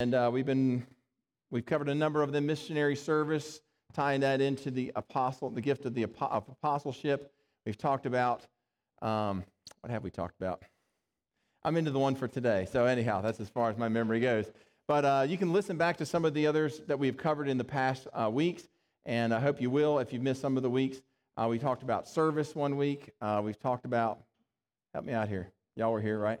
And uh, we've been, we've covered a number of the missionary service, tying that into the apostle, the gift of the of apostleship. We've talked about, um, what have we talked about? I'm into the one for today. So, anyhow, that's as far as my memory goes. But uh, you can listen back to some of the others that we've covered in the past uh, weeks, and I hope you will if you've missed some of the weeks. Uh, we talked about service one week. Uh, we've talked about, help me out here. Y'all were here, right?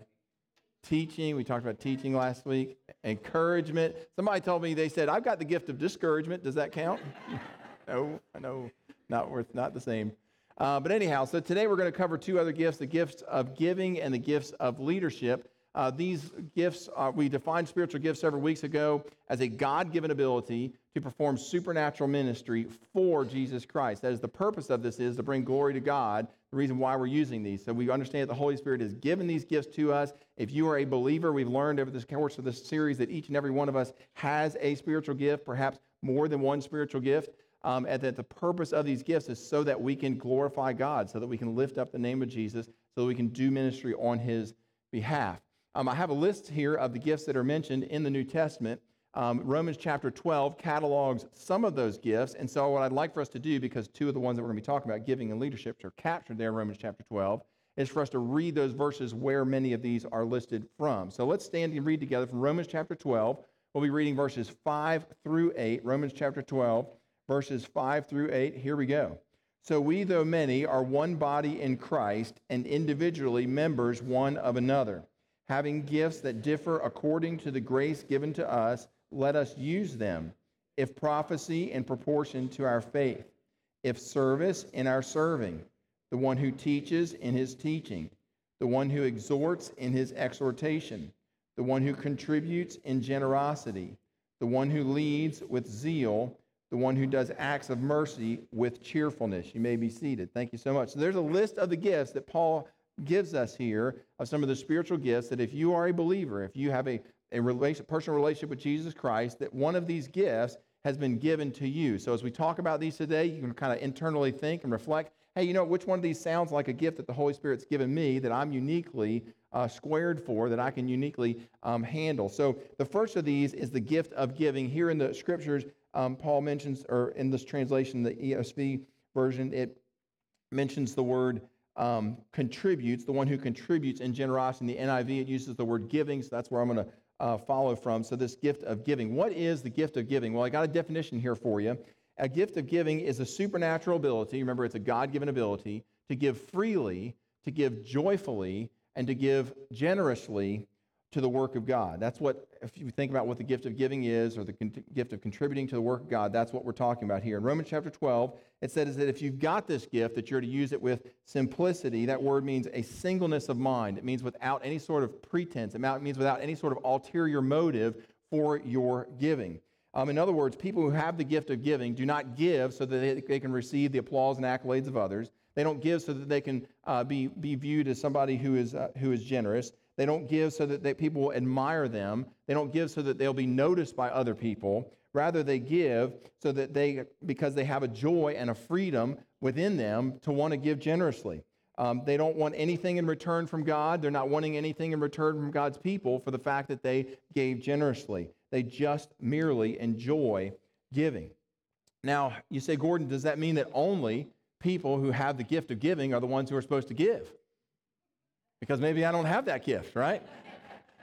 Teaching. We talked about teaching last week. Encouragement. Somebody told me, they said, I've got the gift of discouragement. Does that count? no, I know, not worth, not the same. Uh, but anyhow, so today we're going to cover two other gifts the gifts of giving and the gifts of leadership. Uh, these gifts, uh, we defined spiritual gifts several weeks ago as a God given ability to perform supernatural ministry for Jesus Christ. That is, the purpose of this is to bring glory to God, the reason why we're using these. So we understand that the Holy Spirit has given these gifts to us. If you are a believer, we've learned over the course of this series that each and every one of us has a spiritual gift, perhaps more than one spiritual gift um, and that the purpose of these gifts is so that we can glorify God, so that we can lift up the name of Jesus, so that we can do ministry on his behalf. Um, I have a list here of the gifts that are mentioned in the New Testament. Um, Romans chapter 12 catalogs some of those gifts. And so, what I'd like for us to do, because two of the ones that we're going to be talking about, giving and leadership, are captured there in Romans chapter 12, is for us to read those verses where many of these are listed from. So, let's stand and read together from Romans chapter 12. We'll be reading verses 5 through 8, Romans chapter 12 verses 5 through 8. Here we go. So we, though many, are one body in Christ and individually members one of another. Having gifts that differ according to the grace given to us, let us use them. If prophecy, in proportion to our faith. If service, in our serving. The one who teaches, in his teaching. The one who exhorts, in his exhortation. The one who contributes, in generosity. The one who leads, with zeal the one who does acts of mercy with cheerfulness. You may be seated. Thank you so much. So there's a list of the gifts that Paul gives us here of some of the spiritual gifts that if you are a believer, if you have a, a relation, personal relationship with Jesus Christ, that one of these gifts has been given to you. So as we talk about these today, you can kind of internally think and reflect hey, you know, which one of these sounds like a gift that the Holy Spirit's given me that I'm uniquely uh, squared for, that I can uniquely um, handle? So the first of these is the gift of giving. Here in the scriptures, um, Paul mentions, or in this translation, the ESV version, it mentions the word um, contributes, the one who contributes in generosity. In the NIV, it uses the word giving, so that's where I'm going to uh, follow from. So, this gift of giving. What is the gift of giving? Well, I got a definition here for you. A gift of giving is a supernatural ability, remember, it's a God given ability, to give freely, to give joyfully, and to give generously to the work of God. That's what, if you think about what the gift of giving is or the con- gift of contributing to the work of God, that's what we're talking about here. In Romans chapter 12, it says that if you've got this gift, that you're to use it with simplicity. That word means a singleness of mind. It means without any sort of pretense. It means without any sort of ulterior motive for your giving. Um, in other words, people who have the gift of giving do not give so that they, they can receive the applause and accolades of others. They don't give so that they can uh, be, be viewed as somebody who is, uh, who is generous. They don't give so that people will admire them. They don't give so that they'll be noticed by other people. Rather, they give so that they, because they have a joy and a freedom within them to want to give generously. Um, they don't want anything in return from God. They're not wanting anything in return from God's people for the fact that they gave generously. They just merely enjoy giving. Now, you say, Gordon, does that mean that only people who have the gift of giving are the ones who are supposed to give? Because maybe I don't have that gift, right?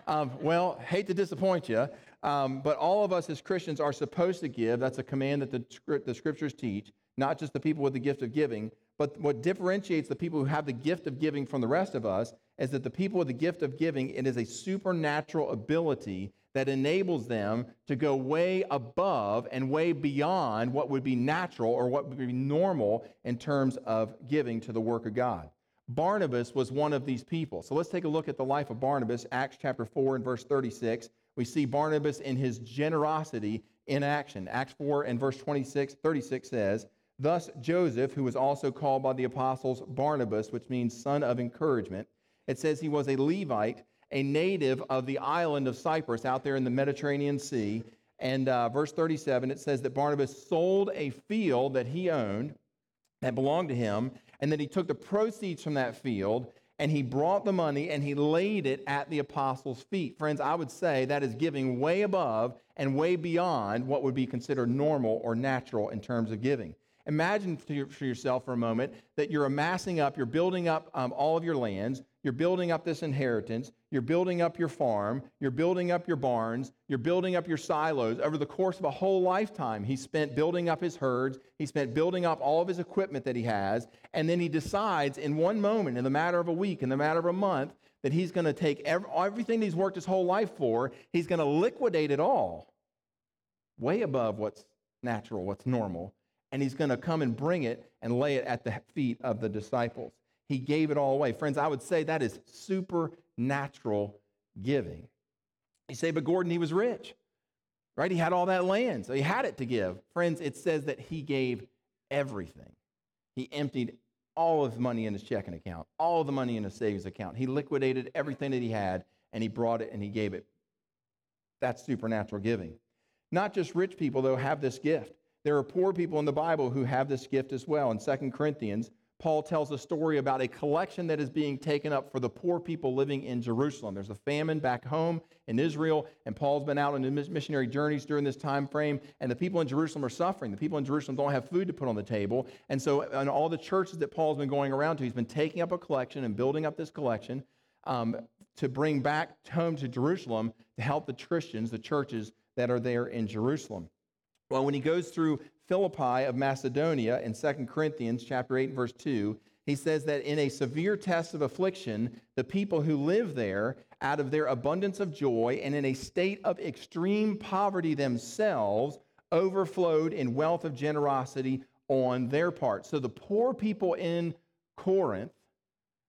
Um, well, hate to disappoint you, um, but all of us as Christians are supposed to give. That's a command that the, the scriptures teach, not just the people with the gift of giving. But what differentiates the people who have the gift of giving from the rest of us is that the people with the gift of giving, it is a supernatural ability that enables them to go way above and way beyond what would be natural or what would be normal in terms of giving to the work of God. Barnabas was one of these people. So let's take a look at the life of Barnabas, Acts chapter 4 and verse 36. We see Barnabas in his generosity in action. Acts 4 and verse 26, 36 says, Thus Joseph, who was also called by the apostles Barnabas, which means son of encouragement, it says he was a Levite, a native of the island of Cyprus out there in the Mediterranean Sea. And uh, verse 37, it says that Barnabas sold a field that he owned that belonged to him and then he took the proceeds from that field and he brought the money and he laid it at the apostles' feet. Friends, I would say that is giving way above and way beyond what would be considered normal or natural in terms of giving. Imagine for yourself for a moment that you're amassing up, you're building up um, all of your lands, you're building up this inheritance, you're building up your farm, you're building up your barns, you're building up your silos. Over the course of a whole lifetime, he spent building up his herds, he spent building up all of his equipment that he has, and then he decides in one moment, in the matter of a week, in the matter of a month, that he's going to take everything he's worked his whole life for, he's going to liquidate it all way above what's natural, what's normal, and he's going to come and bring it and lay it at the feet of the disciples. He gave it all away. Friends, I would say that is supernatural giving. You say, but Gordon, he was rich, right? He had all that land, so he had it to give. Friends, it says that he gave everything. He emptied all of his money in his checking account, all the money in his savings account. He liquidated everything that he had and he brought it and he gave it. That's supernatural giving. Not just rich people, though, have this gift. There are poor people in the Bible who have this gift as well. In 2 Corinthians, Paul tells a story about a collection that is being taken up for the poor people living in Jerusalem. There's a famine back home in Israel, and Paul's been out on missionary journeys during this time frame, and the people in Jerusalem are suffering. The people in Jerusalem don't have food to put on the table. And so, in all the churches that Paul's been going around to, he's been taking up a collection and building up this collection um, to bring back home to Jerusalem to help the Christians, the churches that are there in Jerusalem. Well, when he goes through Philippi of Macedonia in 2 Corinthians chapter 8 verse 2, he says that in a severe test of affliction, the people who live there, out of their abundance of joy and in a state of extreme poverty themselves, overflowed in wealth of generosity on their part. So the poor people in Corinth,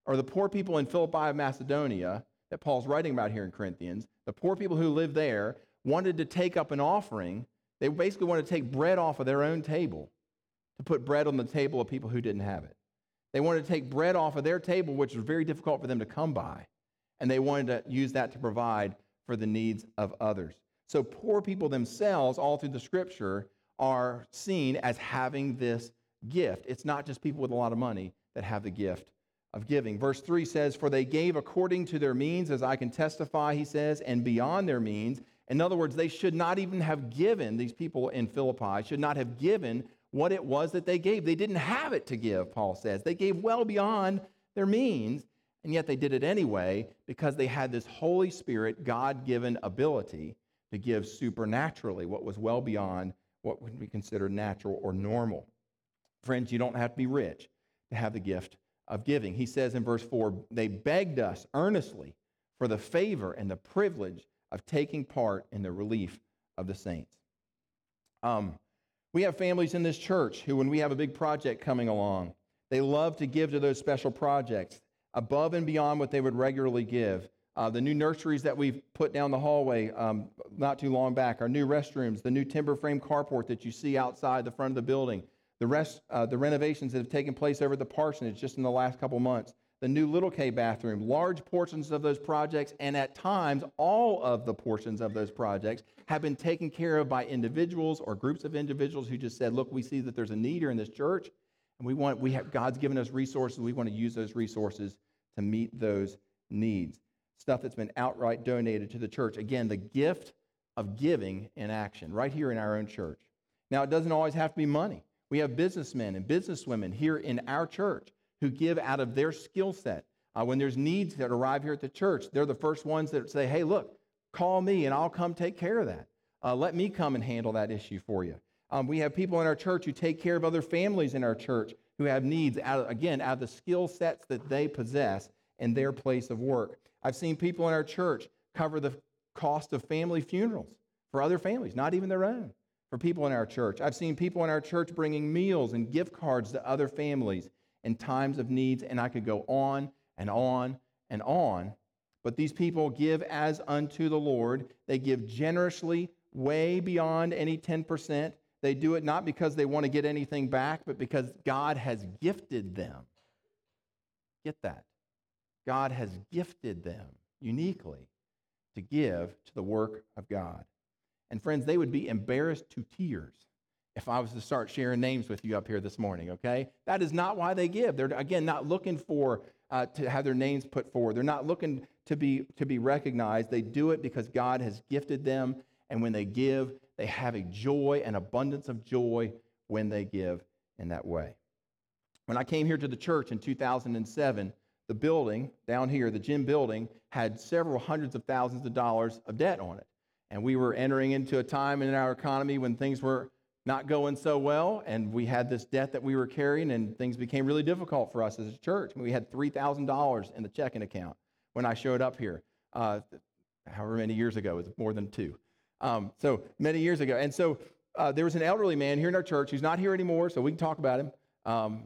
or the poor people in Philippi of Macedonia, that Paul's writing about here in Corinthians, the poor people who live there wanted to take up an offering they basically wanted to take bread off of their own table to put bread on the table of people who didn't have it. They wanted to take bread off of their table, which was very difficult for them to come by, and they wanted to use that to provide for the needs of others. So, poor people themselves, all through the scripture, are seen as having this gift. It's not just people with a lot of money that have the gift of giving. Verse 3 says, For they gave according to their means, as I can testify, he says, and beyond their means in other words, they should not even have given, these people in Philippi should not have given what it was that they gave. They didn't have it to give, Paul says. They gave well beyond their means, and yet they did it anyway because they had this Holy Spirit, God given ability to give supernaturally what was well beyond what would be considered natural or normal. Friends, you don't have to be rich to have the gift of giving. He says in verse 4 they begged us earnestly for the favor and the privilege of taking part in the relief of the saints. Um, we have families in this church who, when we have a big project coming along, they love to give to those special projects above and beyond what they would regularly give. Uh, the new nurseries that we've put down the hallway um, not too long back, our new restrooms, the new timber frame carport that you see outside the front of the building, the, rest, uh, the renovations that have taken place over the parsonage just in the last couple months, the new Little K bathroom, large portions of those projects, and at times all of the portions of those projects have been taken care of by individuals or groups of individuals who just said, "Look, we see that there's a need here in this church, and we want we have God's given us resources. We want to use those resources to meet those needs." Stuff that's been outright donated to the church. Again, the gift of giving in action, right here in our own church. Now, it doesn't always have to be money. We have businessmen and businesswomen here in our church who give out of their skill set. Uh, when there's needs that arrive here at the church, they're the first ones that say, hey, look, call me and I'll come take care of that. Uh, let me come and handle that issue for you. Um, we have people in our church who take care of other families in our church who have needs, out of, again, out of the skill sets that they possess in their place of work. I've seen people in our church cover the cost of family funerals for other families, not even their own, for people in our church. I've seen people in our church bringing meals and gift cards to other families in times of needs, and I could go on and on and on. But these people give as unto the Lord. They give generously, way beyond any 10%. They do it not because they want to get anything back, but because God has gifted them. Get that. God has gifted them uniquely to give to the work of God. And friends, they would be embarrassed to tears if I was to start sharing names with you up here this morning, okay? That is not why they give. They're, again, not looking for uh, to have their names put forward. They're not looking to be, to be recognized. They do it because God has gifted them. And when they give, they have a joy, an abundance of joy when they give in that way. When I came here to the church in 2007, the building down here, the gym building, had several hundreds of thousands of dollars of debt on it. And we were entering into a time in our economy when things were not going so well, and we had this debt that we were carrying, and things became really difficult for us as a church. I mean, We had $3,000 in the checking account when I showed up here, uh, however many years ago, it was more than two. Um, so many years ago. And so uh, there was an elderly man here in our church who's not here anymore, so we can talk about him. Um,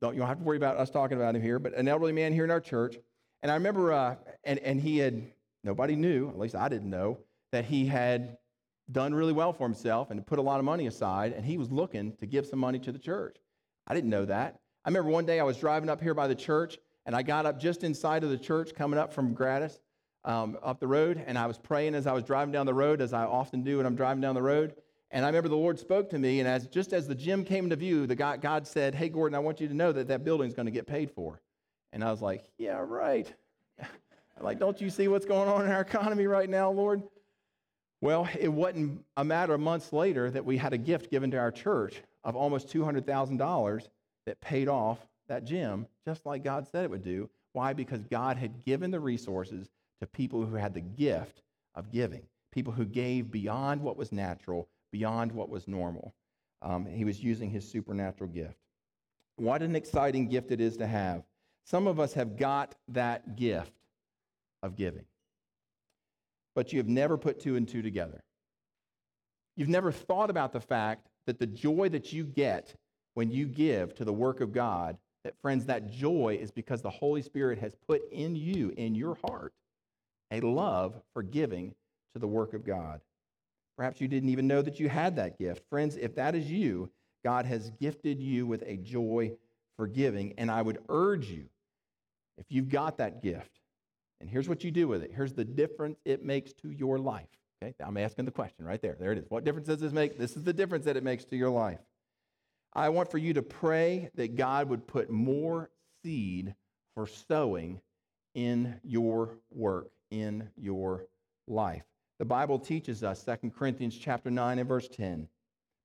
don't, you don't have to worry about us talking about him here, but an elderly man here in our church. And I remember, uh, and, and he had, nobody knew, at least I didn't know, that he had done really well for himself and put a lot of money aside, and he was looking to give some money to the church. I didn't know that. I remember one day I was driving up here by the church, and I got up just inside of the church coming up from Gratis um, up the road, and I was praying as I was driving down the road, as I often do when I'm driving down the road. And I remember the Lord spoke to me, and as just as the gym came into view, the God, God said, "Hey, Gordon, I want you to know that that building's going to get paid for." And I was like, "Yeah, right." like, don't you see what's going on in our economy right now, Lord? Well, it wasn't a matter of months later that we had a gift given to our church of almost $200,000 that paid off that gym, just like God said it would do. Why? Because God had given the resources to people who had the gift of giving, people who gave beyond what was natural, beyond what was normal. Um, he was using his supernatural gift. What an exciting gift it is to have. Some of us have got that gift of giving but you have never put two and two together. You've never thought about the fact that the joy that you get when you give to the work of God, that friends, that joy is because the Holy Spirit has put in you, in your heart, a love for giving to the work of God. Perhaps you didn't even know that you had that gift. Friends, if that is you, God has gifted you with a joy for giving. And I would urge you, if you've got that gift, and here's what you do with it. Here's the difference it makes to your life. Okay, I'm asking the question right there. There it is. What difference does this make? This is the difference that it makes to your life. I want for you to pray that God would put more seed for sowing in your work, in your life. The Bible teaches us, 2 Corinthians chapter 9 and verse 10.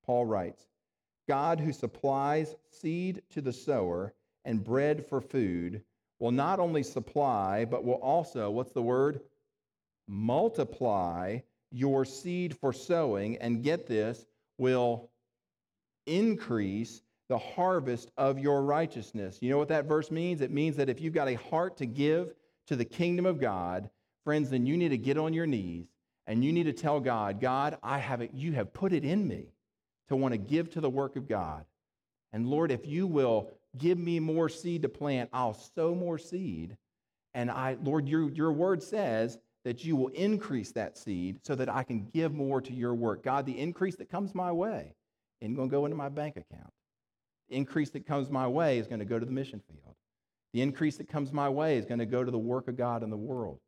Paul writes, God who supplies seed to the sower and bread for food will not only supply, but will also, what's the word? Multiply your seed for sowing, and get this, will increase the harvest of your righteousness. You know what that verse means? It means that if you've got a heart to give to the kingdom of God, friends, then you need to get on your knees and you need to tell God, God, I have it, you have put it in me to want to give to the work of God. And Lord, if you will give me more seed to plant, I'll sow more seed. And I, Lord, your, your word says that you will increase that seed so that I can give more to your work. God, the increase that comes my way isn't going to go into my bank account. The increase that comes my way is going to go to the mission field. The increase that comes my way is going to go to the work of God in the world.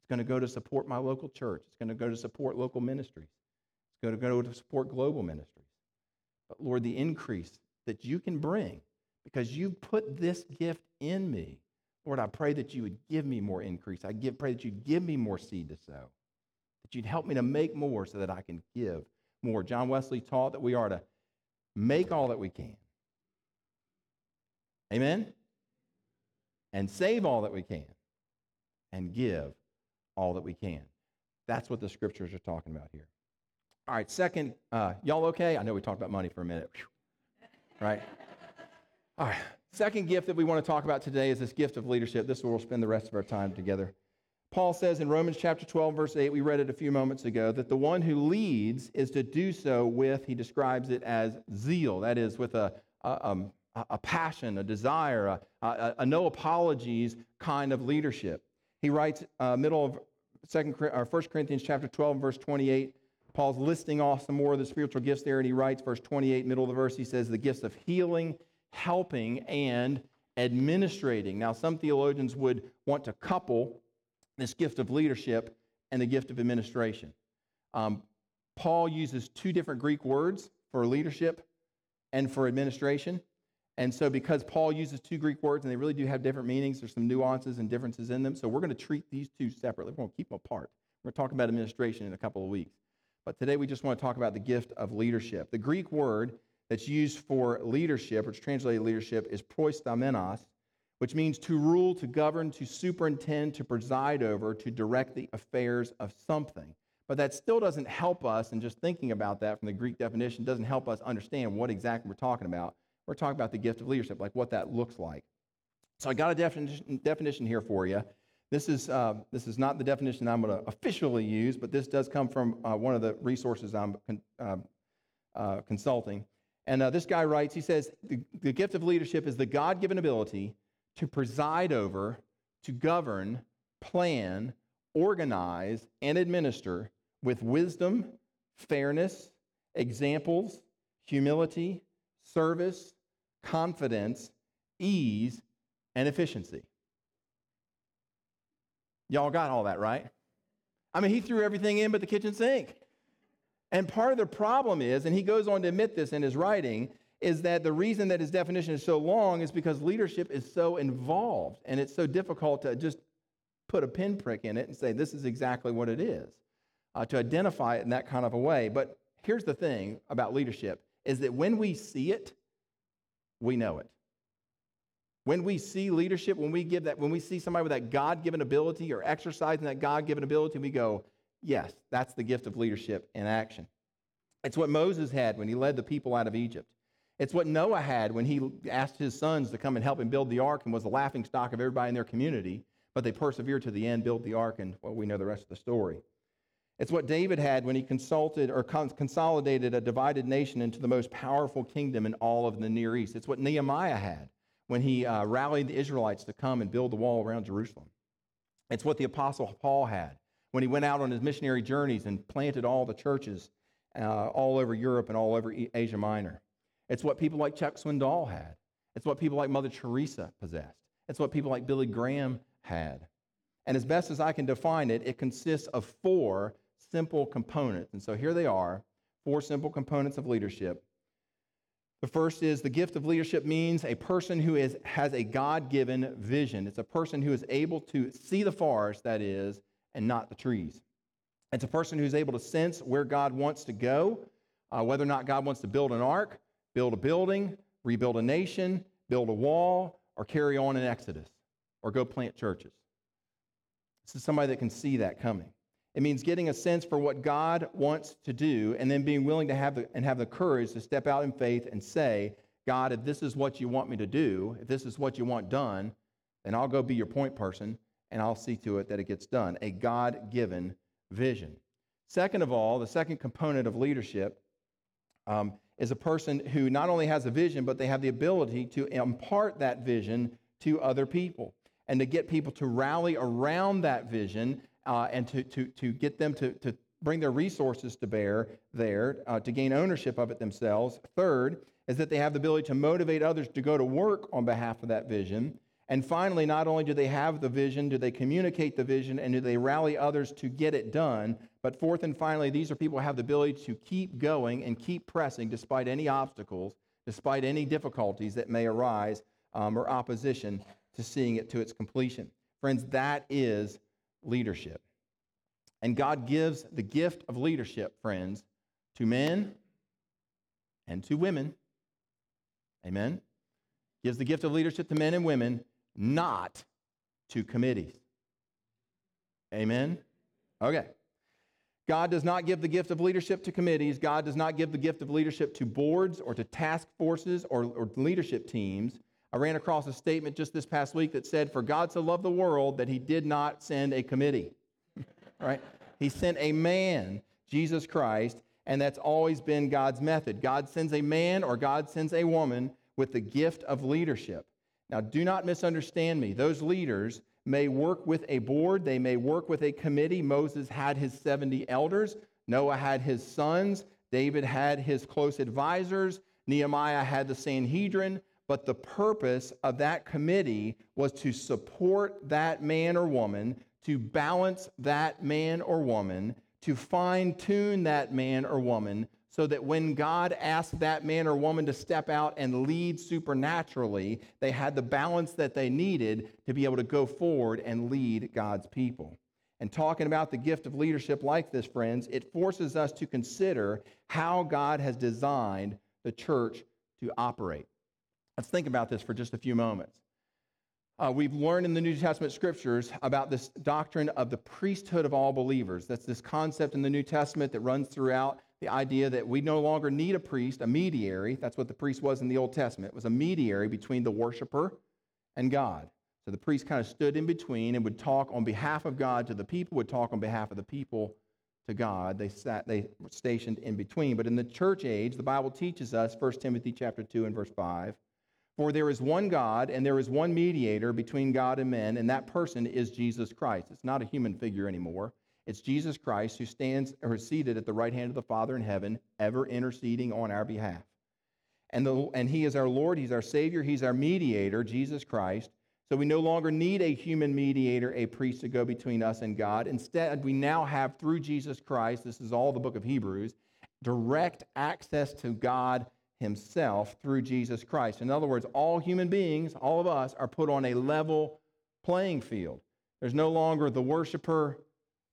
It's going to go to support my local church. It's going to go to support local ministries. It's going to go to support global ministries. But Lord, the increase that you can bring because you put this gift in me. Lord, I pray that you would give me more increase. I give, pray that you'd give me more seed to sow, that you'd help me to make more so that I can give more. John Wesley taught that we are to make all that we can. Amen? And save all that we can and give all that we can. That's what the scriptures are talking about here. All right, second, uh, y'all okay? I know we talked about money for a minute, right? All right. Second gift that we want to talk about today is this gift of leadership. This is where we'll spend the rest of our time together. Paul says in Romans chapter 12, verse 8, we read it a few moments ago, that the one who leads is to do so with, he describes it as zeal. That is, with a, a, um, a passion, a desire, a, a, a, no apologies kind of leadership. He writes, uh, middle of second or 1 Corinthians chapter 12, verse 28, Paul's listing off some more of the spiritual gifts there, and he writes, verse 28, middle of the verse, he says, the gifts of healing helping, and administrating. Now, some theologians would want to couple this gift of leadership and the gift of administration. Um, Paul uses two different Greek words for leadership and for administration. And so, because Paul uses two Greek words and they really do have different meanings, there's some nuances and differences in them. So, we're going to treat these two separately. We're going to keep them apart. We're going to talk about administration in a couple of weeks. But today, we just want to talk about the gift of leadership. The Greek word that's used for leadership, which translated leadership, is proistamenos, which means to rule, to govern, to superintend, to preside over, to direct the affairs of something. But that still doesn't help us, and just thinking about that from the Greek definition doesn't help us understand what exactly we're talking about. We're talking about the gift of leadership, like what that looks like. So I got a definition, definition here for you. This is, uh, this is not the definition I'm going to officially use, but this does come from uh, one of the resources I'm con- uh, uh consulting. And uh, this guy writes, he says, the, the gift of leadership is the God given ability to preside over, to govern, plan, organize, and administer with wisdom, fairness, examples, humility, service, confidence, ease, and efficiency. Y'all got all that, right? I mean, he threw everything in but the kitchen sink. And part of the problem is, and he goes on to admit this in his writing, is that the reason that his definition is so long is because leadership is so involved and it's so difficult to just put a pinprick in it and say, this is exactly what it is, uh, to identify it in that kind of a way. But here's the thing about leadership is that when we see it, we know it. When we see leadership, when we give that, when we see somebody with that God-given ability or exercising that God-given ability, we go, yes, that's the gift of leadership in action. It's what Moses had when he led the people out of Egypt. It's what Noah had when he asked his sons to come and help him build the ark and was the laughing stock of everybody in their community, but they persevered to the end, built the ark, and well, we know the rest of the story. It's what David had when he consulted or consolidated a divided nation into the most powerful kingdom in all of the Near East. It's what Nehemiah had when he uh, rallied the Israelites to come and build the wall around Jerusalem. It's what the Apostle Paul had when he went out on his missionary journeys and planted all the churches uh, all over Europe and all over Asia Minor. It's what people like Chuck Swindoll had. It's what people like Mother Teresa possessed. It's what people like Billy Graham had. And as best as I can define it, it consists of four simple components. And so here they are four simple components of leadership. The first is the gift of leadership means a person who is, has a God given vision. It's a person who is able to see the forest, that is, and not the trees. It's a person who's able to sense where God wants to go, uh, whether or not God wants to build an ark, build a building, rebuild a nation, build a wall, or carry on an exodus, or go plant churches. This is somebody that can see that coming. It means getting a sense for what God wants to do and then being willing to have the, and have the courage to step out in faith and say, God, if this is what you want me to do, if this is what you want done, then I'll go be your point person and I'll see to it that it gets done. A God given vision. Second of all, the second component of leadership um, is a person who not only has a vision, but they have the ability to impart that vision to other people and to get people to rally around that vision uh, and to, to, to get them to, to bring their resources to bear there uh, to gain ownership of it themselves. Third is that they have the ability to motivate others to go to work on behalf of that vision. And finally, not only do they have the vision, do they communicate the vision, and do they rally others to get it done, but fourth and finally, these are people who have the ability to keep going and keep pressing despite any obstacles, despite any difficulties that may arise um, or opposition to seeing it to its completion. Friends, that is leadership. And God gives the gift of leadership, friends, to men and to women. Amen. Gives the gift of leadership to men and women, not to committees. Amen. Okay. God does not give the gift of leadership to committees. God does not give the gift of leadership to boards or to task forces or, or leadership teams. I ran across a statement just this past week that said, For God so loved the world that he did not send a committee. right? He sent a man, Jesus Christ, and that's always been God's method. God sends a man or God sends a woman with the gift of leadership. Now, do not misunderstand me. Those leaders may work with a board, they may work with a committee. Moses had his 70 elders, Noah had his sons, David had his close advisors, Nehemiah had the Sanhedrin. But the purpose of that committee was to support that man or woman, to balance that man or woman, to fine tune that man or woman so that when God asked that man or woman to step out and lead supernaturally, they had the balance that they needed to be able to go forward and lead God's people. And talking about the gift of leadership like this, friends, it forces us to consider how God has designed the church to operate. Let's think about this for just a few moments. Uh, we've learned in the New Testament scriptures about this doctrine of the priesthood of all believers. That's this concept in the New Testament that runs throughout the idea that we no longer need a priest, a mediary. That's what the priest was in the Old Testament. It was a mediary between the worshiper and God. So the priest kind of stood in between and would talk on behalf of God to the people, would talk on behalf of the people to God. They sat they were stationed in between. But in the church age, the Bible teaches us, 1 Timothy chapter 2 and verse 5, for there is one God and there is one mediator between God and men, and that person is Jesus Christ. It's not a human figure anymore. It's Jesus Christ who stands or is seated at the right hand of the Father in heaven, ever interceding on our behalf. And, the, and He is our Lord, He's our Savior, He's our mediator, Jesus Christ. So we no longer need a human mediator, a priest to go between us and God. Instead, we now have, through Jesus Christ, this is all the book of Hebrews, direct access to God Himself through Jesus Christ. In other words, all human beings, all of us, are put on a level playing field. There's no longer the worshiper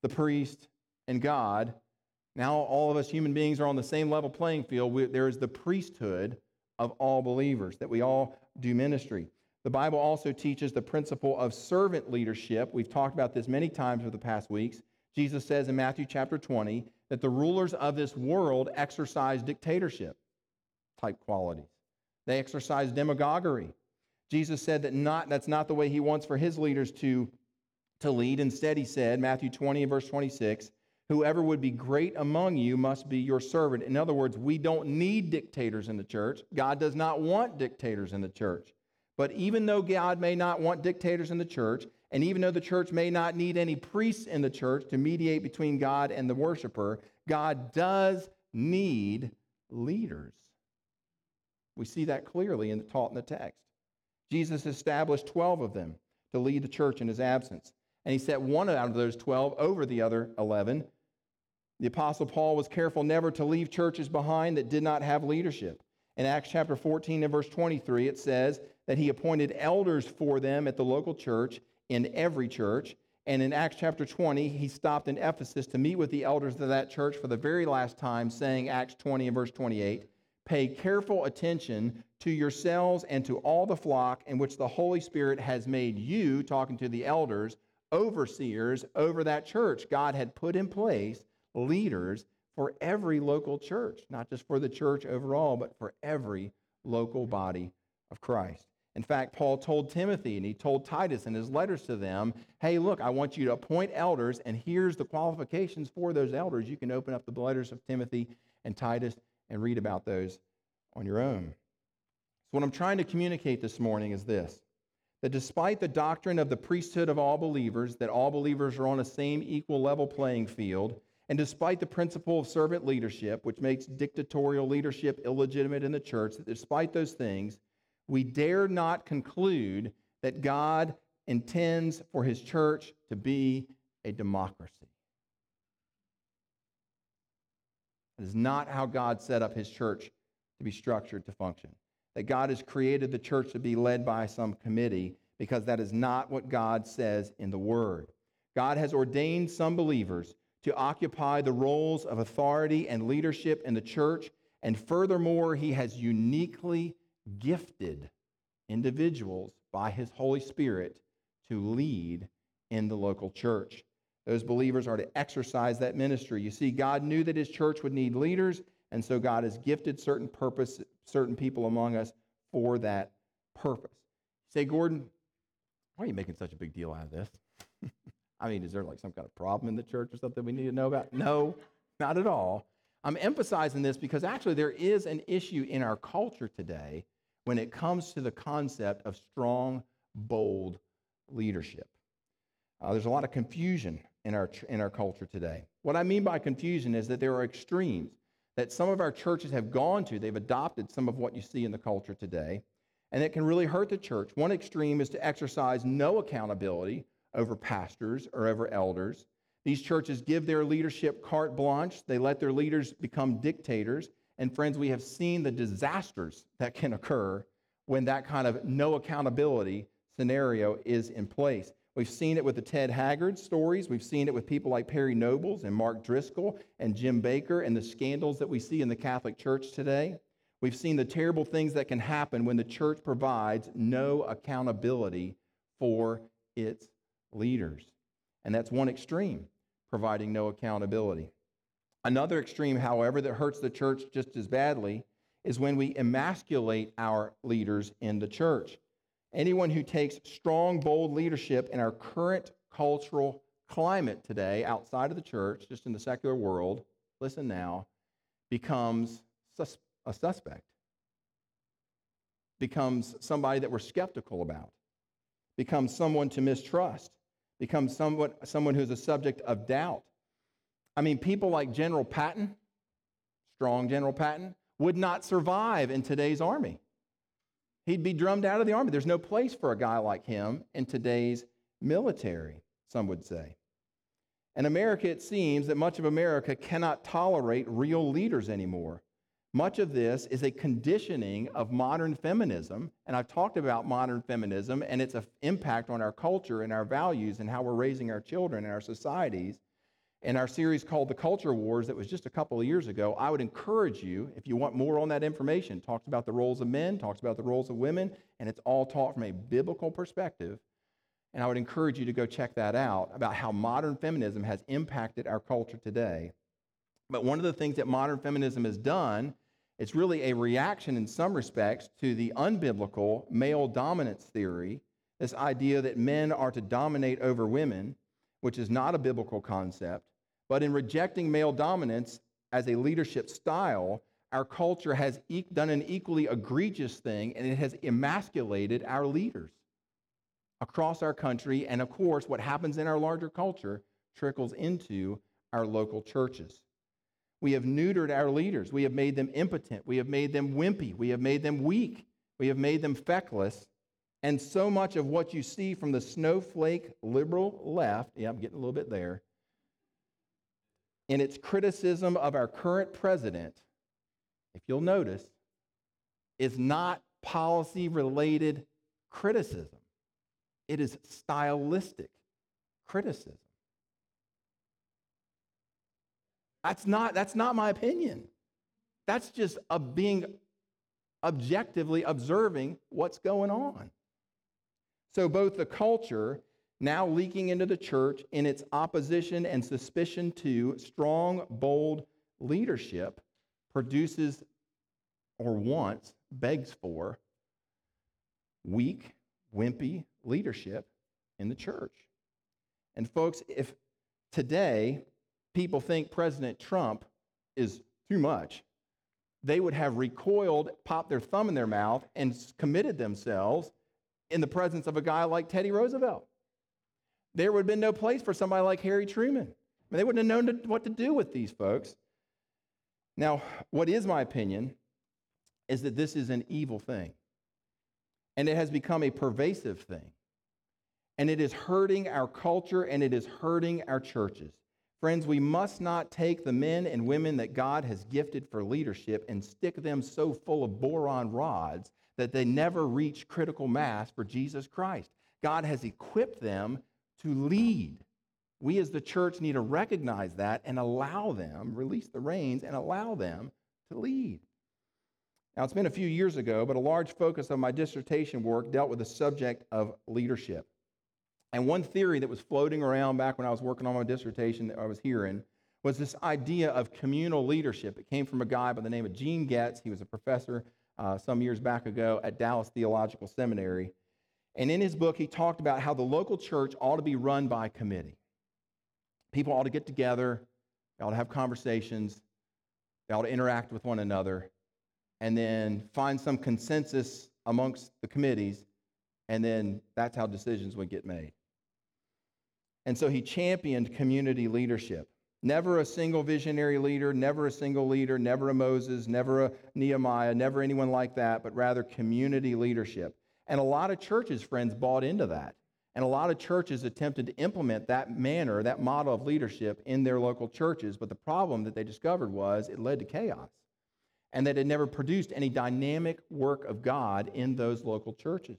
the priest, and God. Now, all of us human beings are on the same level playing field. We, there is the priesthood of all believers, that we all do ministry. The Bible also teaches the principle of servant leadership. We've talked about this many times over the past weeks. Jesus says in Matthew chapter 20 that the rulers of this world exercise dictatorship type qualities, they exercise demagoguery. Jesus said that not, that's not the way he wants for his leaders to to lead. Instead, he said, Matthew 20 verse 26, whoever would be great among you must be your servant. In other words, we don't need dictators in the church. God does not want dictators in the church. But even though God may not want dictators in the church, and even though the church may not need any priests in the church to mediate between God and the worshiper, God does need leaders. We see that clearly in the, taught in the text. Jesus established 12 of them to lead the church in his absence and he set one out of those 12 over the other 11. The Apostle Paul was careful never to leave churches behind that did not have leadership. In Acts chapter 14 and verse 23, it says that he appointed elders for them at the local church in every church. And in Acts chapter 20, he stopped in Ephesus to meet with the elders of that church for the very last time, saying, Acts 20 and verse 28, Pay careful attention to yourselves and to all the flock in which the Holy Spirit has made you, talking to the elders, overseers over that church. God had put in place leaders for every local church, not just for the church overall, but for every local body of Christ. In fact, Paul told Timothy and he told Titus in his letters to them, hey, look, I want you to appoint elders, and here's the qualifications for those elders. You can open up the letters of Timothy and Titus and read about those on your own. So, what I'm trying to communicate this morning is this that despite the doctrine of the priesthood of all believers, that all believers are on a same equal level playing field, and despite the principle of servant leadership, which makes dictatorial leadership illegitimate in the church, that despite those things, we dare not conclude that God intends for his church to be a democracy. That is not how God set up his church to be structured to function that God has created the church to be led by some committee because that is not what God says in the Word. God has ordained some believers to occupy the roles of authority and leadership in the church, and furthermore, He has uniquely gifted individuals by His Holy Spirit to lead in the local church. Those believers are to exercise that ministry. You see, God knew that His church would need leaders, and so God has gifted certain purpose, certain people among us for that purpose. Say, Gordon, why are you making such a big deal out of this? I mean, is there like some kind of problem in the church or something we need to know about? No, not at all. I'm emphasizing this because actually there is an issue in our culture today when it comes to the concept of strong, bold leadership. Uh, there's a lot of confusion in our, in our culture today. What I mean by confusion is that there are extremes that some of our churches have gone to. They've adopted some of what you see in the culture today, and it can really hurt the church. One extreme is to exercise no accountability over pastors or over elders. These churches give their leadership carte blanche, they let their leaders become dictators. And friends, we have seen the disasters that can occur when that kind of no accountability scenario is in place. We've seen it with the Ted Haggard stories. We've seen it with people like Perry Nobles and Mark Driscoll and Jim Bakker and the scandals that we see in the Catholic Church today. We've seen the terrible things that can happen when the church provides no accountability for its leaders. And that's one extreme, providing no accountability. Another extreme, however, that hurts the church just as badly is when we emasculate our leaders in the church. Anyone who takes strong, bold leadership in our current cultural climate today, outside of the church, just in the secular world, listen now, becomes sus- a suspect, becomes somebody that we're skeptical about, becomes someone to mistrust, becomes someone, someone who's a subject of doubt. I mean, people like General Patton, strong General Patton, would not survive in today's army. He'd be drummed out of the army. There's no place for a guy like him in today's military, some would say. In America, it seems that much of America cannot tolerate real leaders anymore. Much of this is a conditioning of modern feminism, and I've talked about modern feminism and its impact on our culture and our values and how we're raising our children and our societies in our series called The Culture Wars that was just a couple of years ago, I would encourage you, if you want more on that information, talks about the roles of men, talks about the roles of women, and it's all taught from a biblical perspective. And I would encourage you to go check that out about how modern feminism has impacted our culture today. But one of the things that modern feminism has done, it's really a reaction in some respects to the unbiblical male dominance theory, this idea that men are to dominate over women, which is not a biblical concept. But in rejecting male dominance as a leadership style, our culture has done an equally egregious thing, and it has emasculated our leaders across our country. And of course, what happens in our larger culture trickles into our local churches. We have neutered our leaders. We have made them impotent. We have made them wimpy. We have made them weak. We have made them feckless. And so much of what you see from the snowflake liberal left, yeah, I'm getting a little bit there, in its criticism of our current president, if you'll notice, is not policy related criticism, it is stylistic criticism. That's not, that's not my opinion. That's just a being objectively observing what's going on. So, both the culture now leaking into the church in its opposition and suspicion to strong, bold leadership produces or wants, begs for weak, wimpy leadership in the church. And, folks, if today people think President Trump is too much, they would have recoiled, popped their thumb in their mouth, and committed themselves in the presence of a guy like Teddy Roosevelt there would have been no place for somebody like Harry Truman. I mean, they wouldn't have known what to do with these folks. Now, what is my opinion is that this is an evil thing. And it has become a pervasive thing. And it is hurting our culture and it is hurting our churches. Friends, we must not take the men and women that God has gifted for leadership and stick them so full of boron rods that they never reach critical mass for Jesus Christ. God has equipped them to lead. We as the church need to recognize that and allow them, release the reins, and allow them to lead. Now, it's been a few years ago, but a large focus of my dissertation work dealt with the subject of leadership. And one theory that was floating around back when I was working on my dissertation that I was hearing was this idea of communal leadership. It came from a guy by the name of Gene Getz. He was a professor uh, some years back ago at Dallas Theological Seminary. And in his book, he talked about how the local church ought to be run by committee. People ought to get together, they ought to have conversations, they ought to interact with one another, and then find some consensus amongst the committees, and then that's how decisions would get made. And so he championed community leadership. Never a single visionary leader, never a single leader, never a Moses, never a Nehemiah, never anyone like that, but rather community leadership. And a lot of churches, friends, bought into that. And a lot of churches attempted to implement that manner, that model of leadership in their local churches. But the problem that they discovered was it led to chaos and that it never produced any dynamic work of God in those local churches.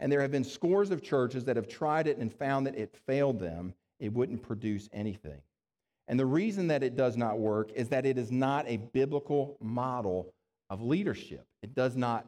And there have been scores of churches that have tried it and found that it failed them. It wouldn't produce anything. And the reason that it does not work is that it is not a biblical model of leadership. It does not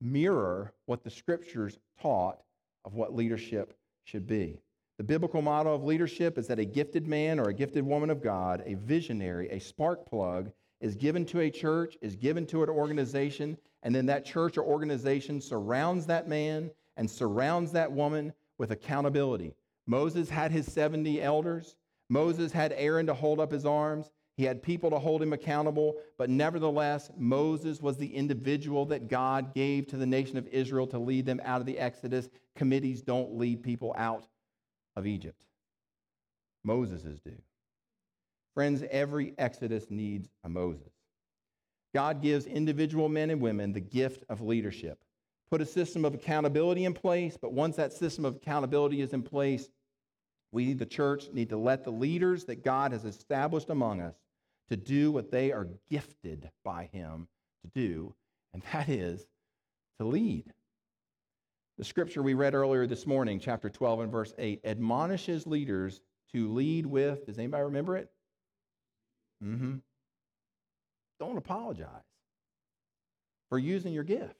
mirror what the scriptures taught of what leadership should be. The biblical model of leadership is that a gifted man or a gifted woman of God, a visionary, a spark plug, is given to a church, is given to an organization, and then that church or organization surrounds that man and surrounds that woman with accountability. Moses had his 70 elders. Moses had Aaron to hold up his arms. He had people to hold him accountable, but nevertheless, Moses was the individual that God gave to the nation of Israel to lead them out of the Exodus. Committees don't lead people out of Egypt. Moses is due. Friends, every Exodus needs a Moses. God gives individual men and women the gift of leadership. Put a system of accountability in place, but once that system of accountability is in place, we, the church, need to let the leaders that God has established among us to do what they are gifted by Him to do, and that is to lead. The scripture we read earlier this morning, chapter 12 and verse 8, admonishes leaders to lead with, does anybody remember it? Mm-hmm. Don't apologize for using your gift.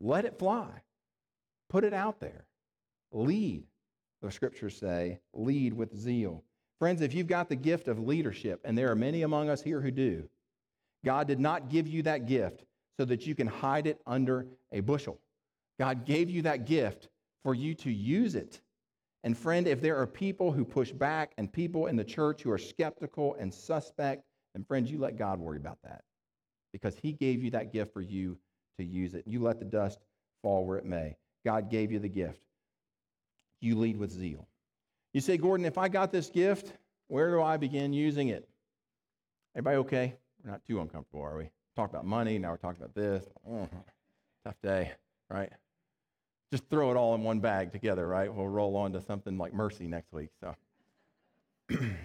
Let it fly. Put it out there. Lead, the scriptures say, lead with zeal. Friends, if you've got the gift of leadership, and there are many among us here who do, God did not give you that gift so that you can hide it under a bushel. God gave you that gift for you to use it. And friend, if there are people who push back and people in the church who are skeptical and suspect, then friends, you let God worry about that because He gave you that gift for you to use it. You let the dust fall where it may. God gave you the gift. You lead with zeal. You say, Gordon, if I got this gift, where do I begin using it? Everybody okay? We're not too uncomfortable, are we? Talk about money, now we're talking about this. Oh, tough day, right? Just throw it all in one bag together, right? We'll roll on to something like mercy next week. So you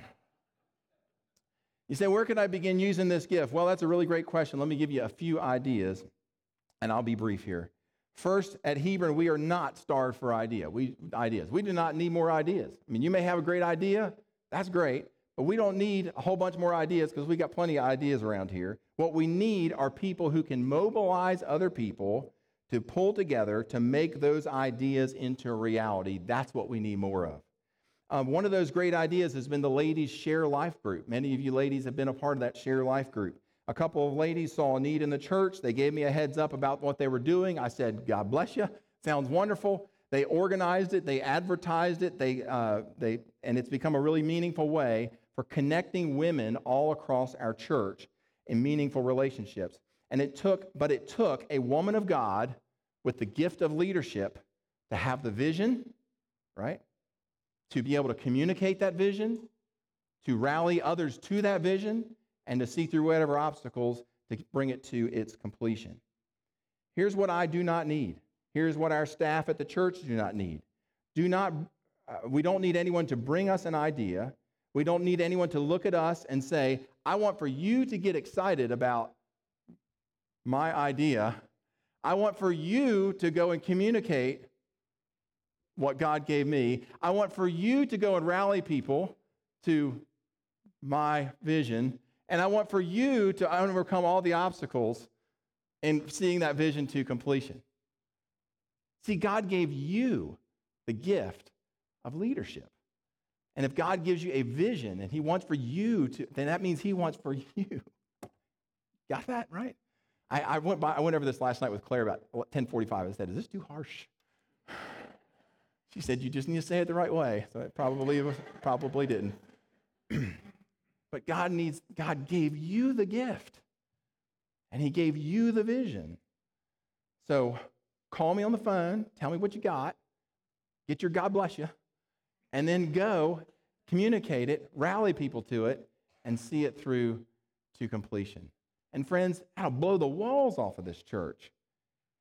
say, where can I begin using this gift? Well, that's a really great question. Let me give you a few ideas, and I'll be brief here. First, at Hebron, we are not starved for idea. We, ideas. We do not need more ideas. I mean, you may have a great idea, that's great, but we don't need a whole bunch more ideas because we got plenty of ideas around here. What we need are people who can mobilize other people to pull together to make those ideas into reality. That's what we need more of. Um, one of those great ideas has been the Ladies Share Life group. Many of you ladies have been a part of that Share Life group. A couple of ladies saw a need in the church. They gave me a heads up about what they were doing. I said, God bless you. Sounds wonderful. They organized it, they advertised it, they, uh, they, and it's become a really meaningful way for connecting women all across our church in meaningful relationships. And it took, but it took a woman of God with the gift of leadership to have the vision, right? To be able to communicate that vision, to rally others to that vision, and to see through whatever obstacles to bring it to its completion. Here's what I do not need. Here's what our staff at the church do not need. Do not, uh, we don't need anyone to bring us an idea. We don't need anyone to look at us and say, I want for you to get excited about my idea. I want for you to go and communicate what God gave me. I want for you to go and rally people to my vision. And I want for you to overcome all the obstacles in seeing that vision to completion. See, God gave you the gift of leadership. And if God gives you a vision and He wants for you to, then that means He wants for you. Got that right? I, I, went by, I went over this last night with Claire about 1045. I said, is this too harsh? She said, you just need to say it the right way. So it probably, probably didn't. But God needs, God gave you the gift. And He gave you the vision. So call me on the phone, tell me what you got, get your God bless you, and then go communicate it, rally people to it, and see it through to completion. And friends, that'll blow the walls off of this church.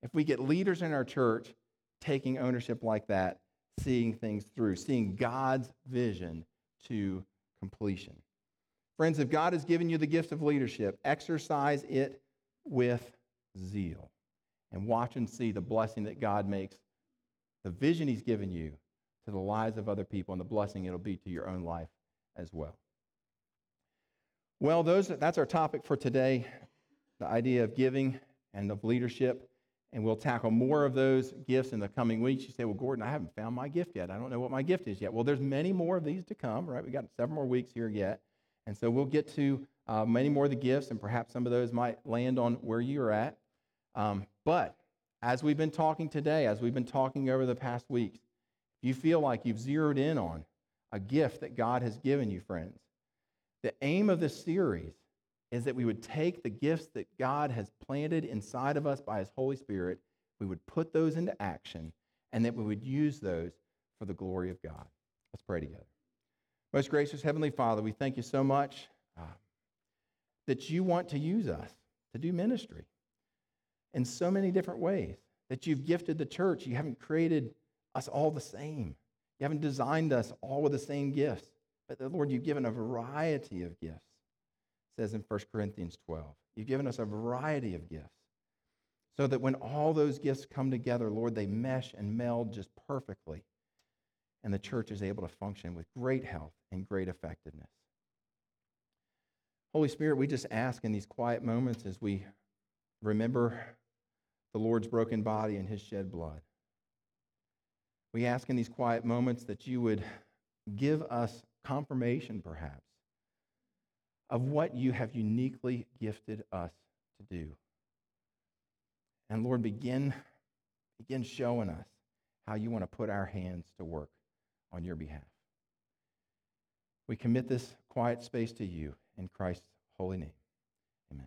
If we get leaders in our church taking ownership like that, seeing things through, seeing God's vision to completion. Friends, if God has given you the gift of leadership, exercise it with zeal and watch and see the blessing that God makes, the vision He's given you to the lives of other people, and the blessing it'll be to your own life as well. Well, those, that's our topic for today the idea of giving and of leadership. And we'll tackle more of those gifts in the coming weeks. You say, Well, Gordon, I haven't found my gift yet. I don't know what my gift is yet. Well, there's many more of these to come, right? We've got several more weeks here yet. And so we'll get to uh, many more of the gifts, and perhaps some of those might land on where you're at. Um, but as we've been talking today, as we've been talking over the past weeks, if you feel like you've zeroed in on a gift that God has given you, friends. The aim of this series is that we would take the gifts that God has planted inside of us by His Holy Spirit, we would put those into action, and that we would use those for the glory of God. Let's pray together. Most gracious Heavenly Father, we thank you so much uh, that you want to use us to do ministry in so many different ways, that you've gifted the church. You haven't created us all the same, you haven't designed us all with the same gifts, but the Lord, you've given a variety of gifts it says in 1 Corinthians 12. You've given us a variety of gifts so that when all those gifts come together, Lord, they mesh and meld just perfectly. And the church is able to function with great health and great effectiveness. Holy Spirit, we just ask in these quiet moments as we remember the Lord's broken body and his shed blood. We ask in these quiet moments that you would give us confirmation, perhaps, of what you have uniquely gifted us to do. And Lord, begin, begin showing us how you want to put our hands to work on your behalf. We commit this quiet space to you in Christ's holy name. Amen.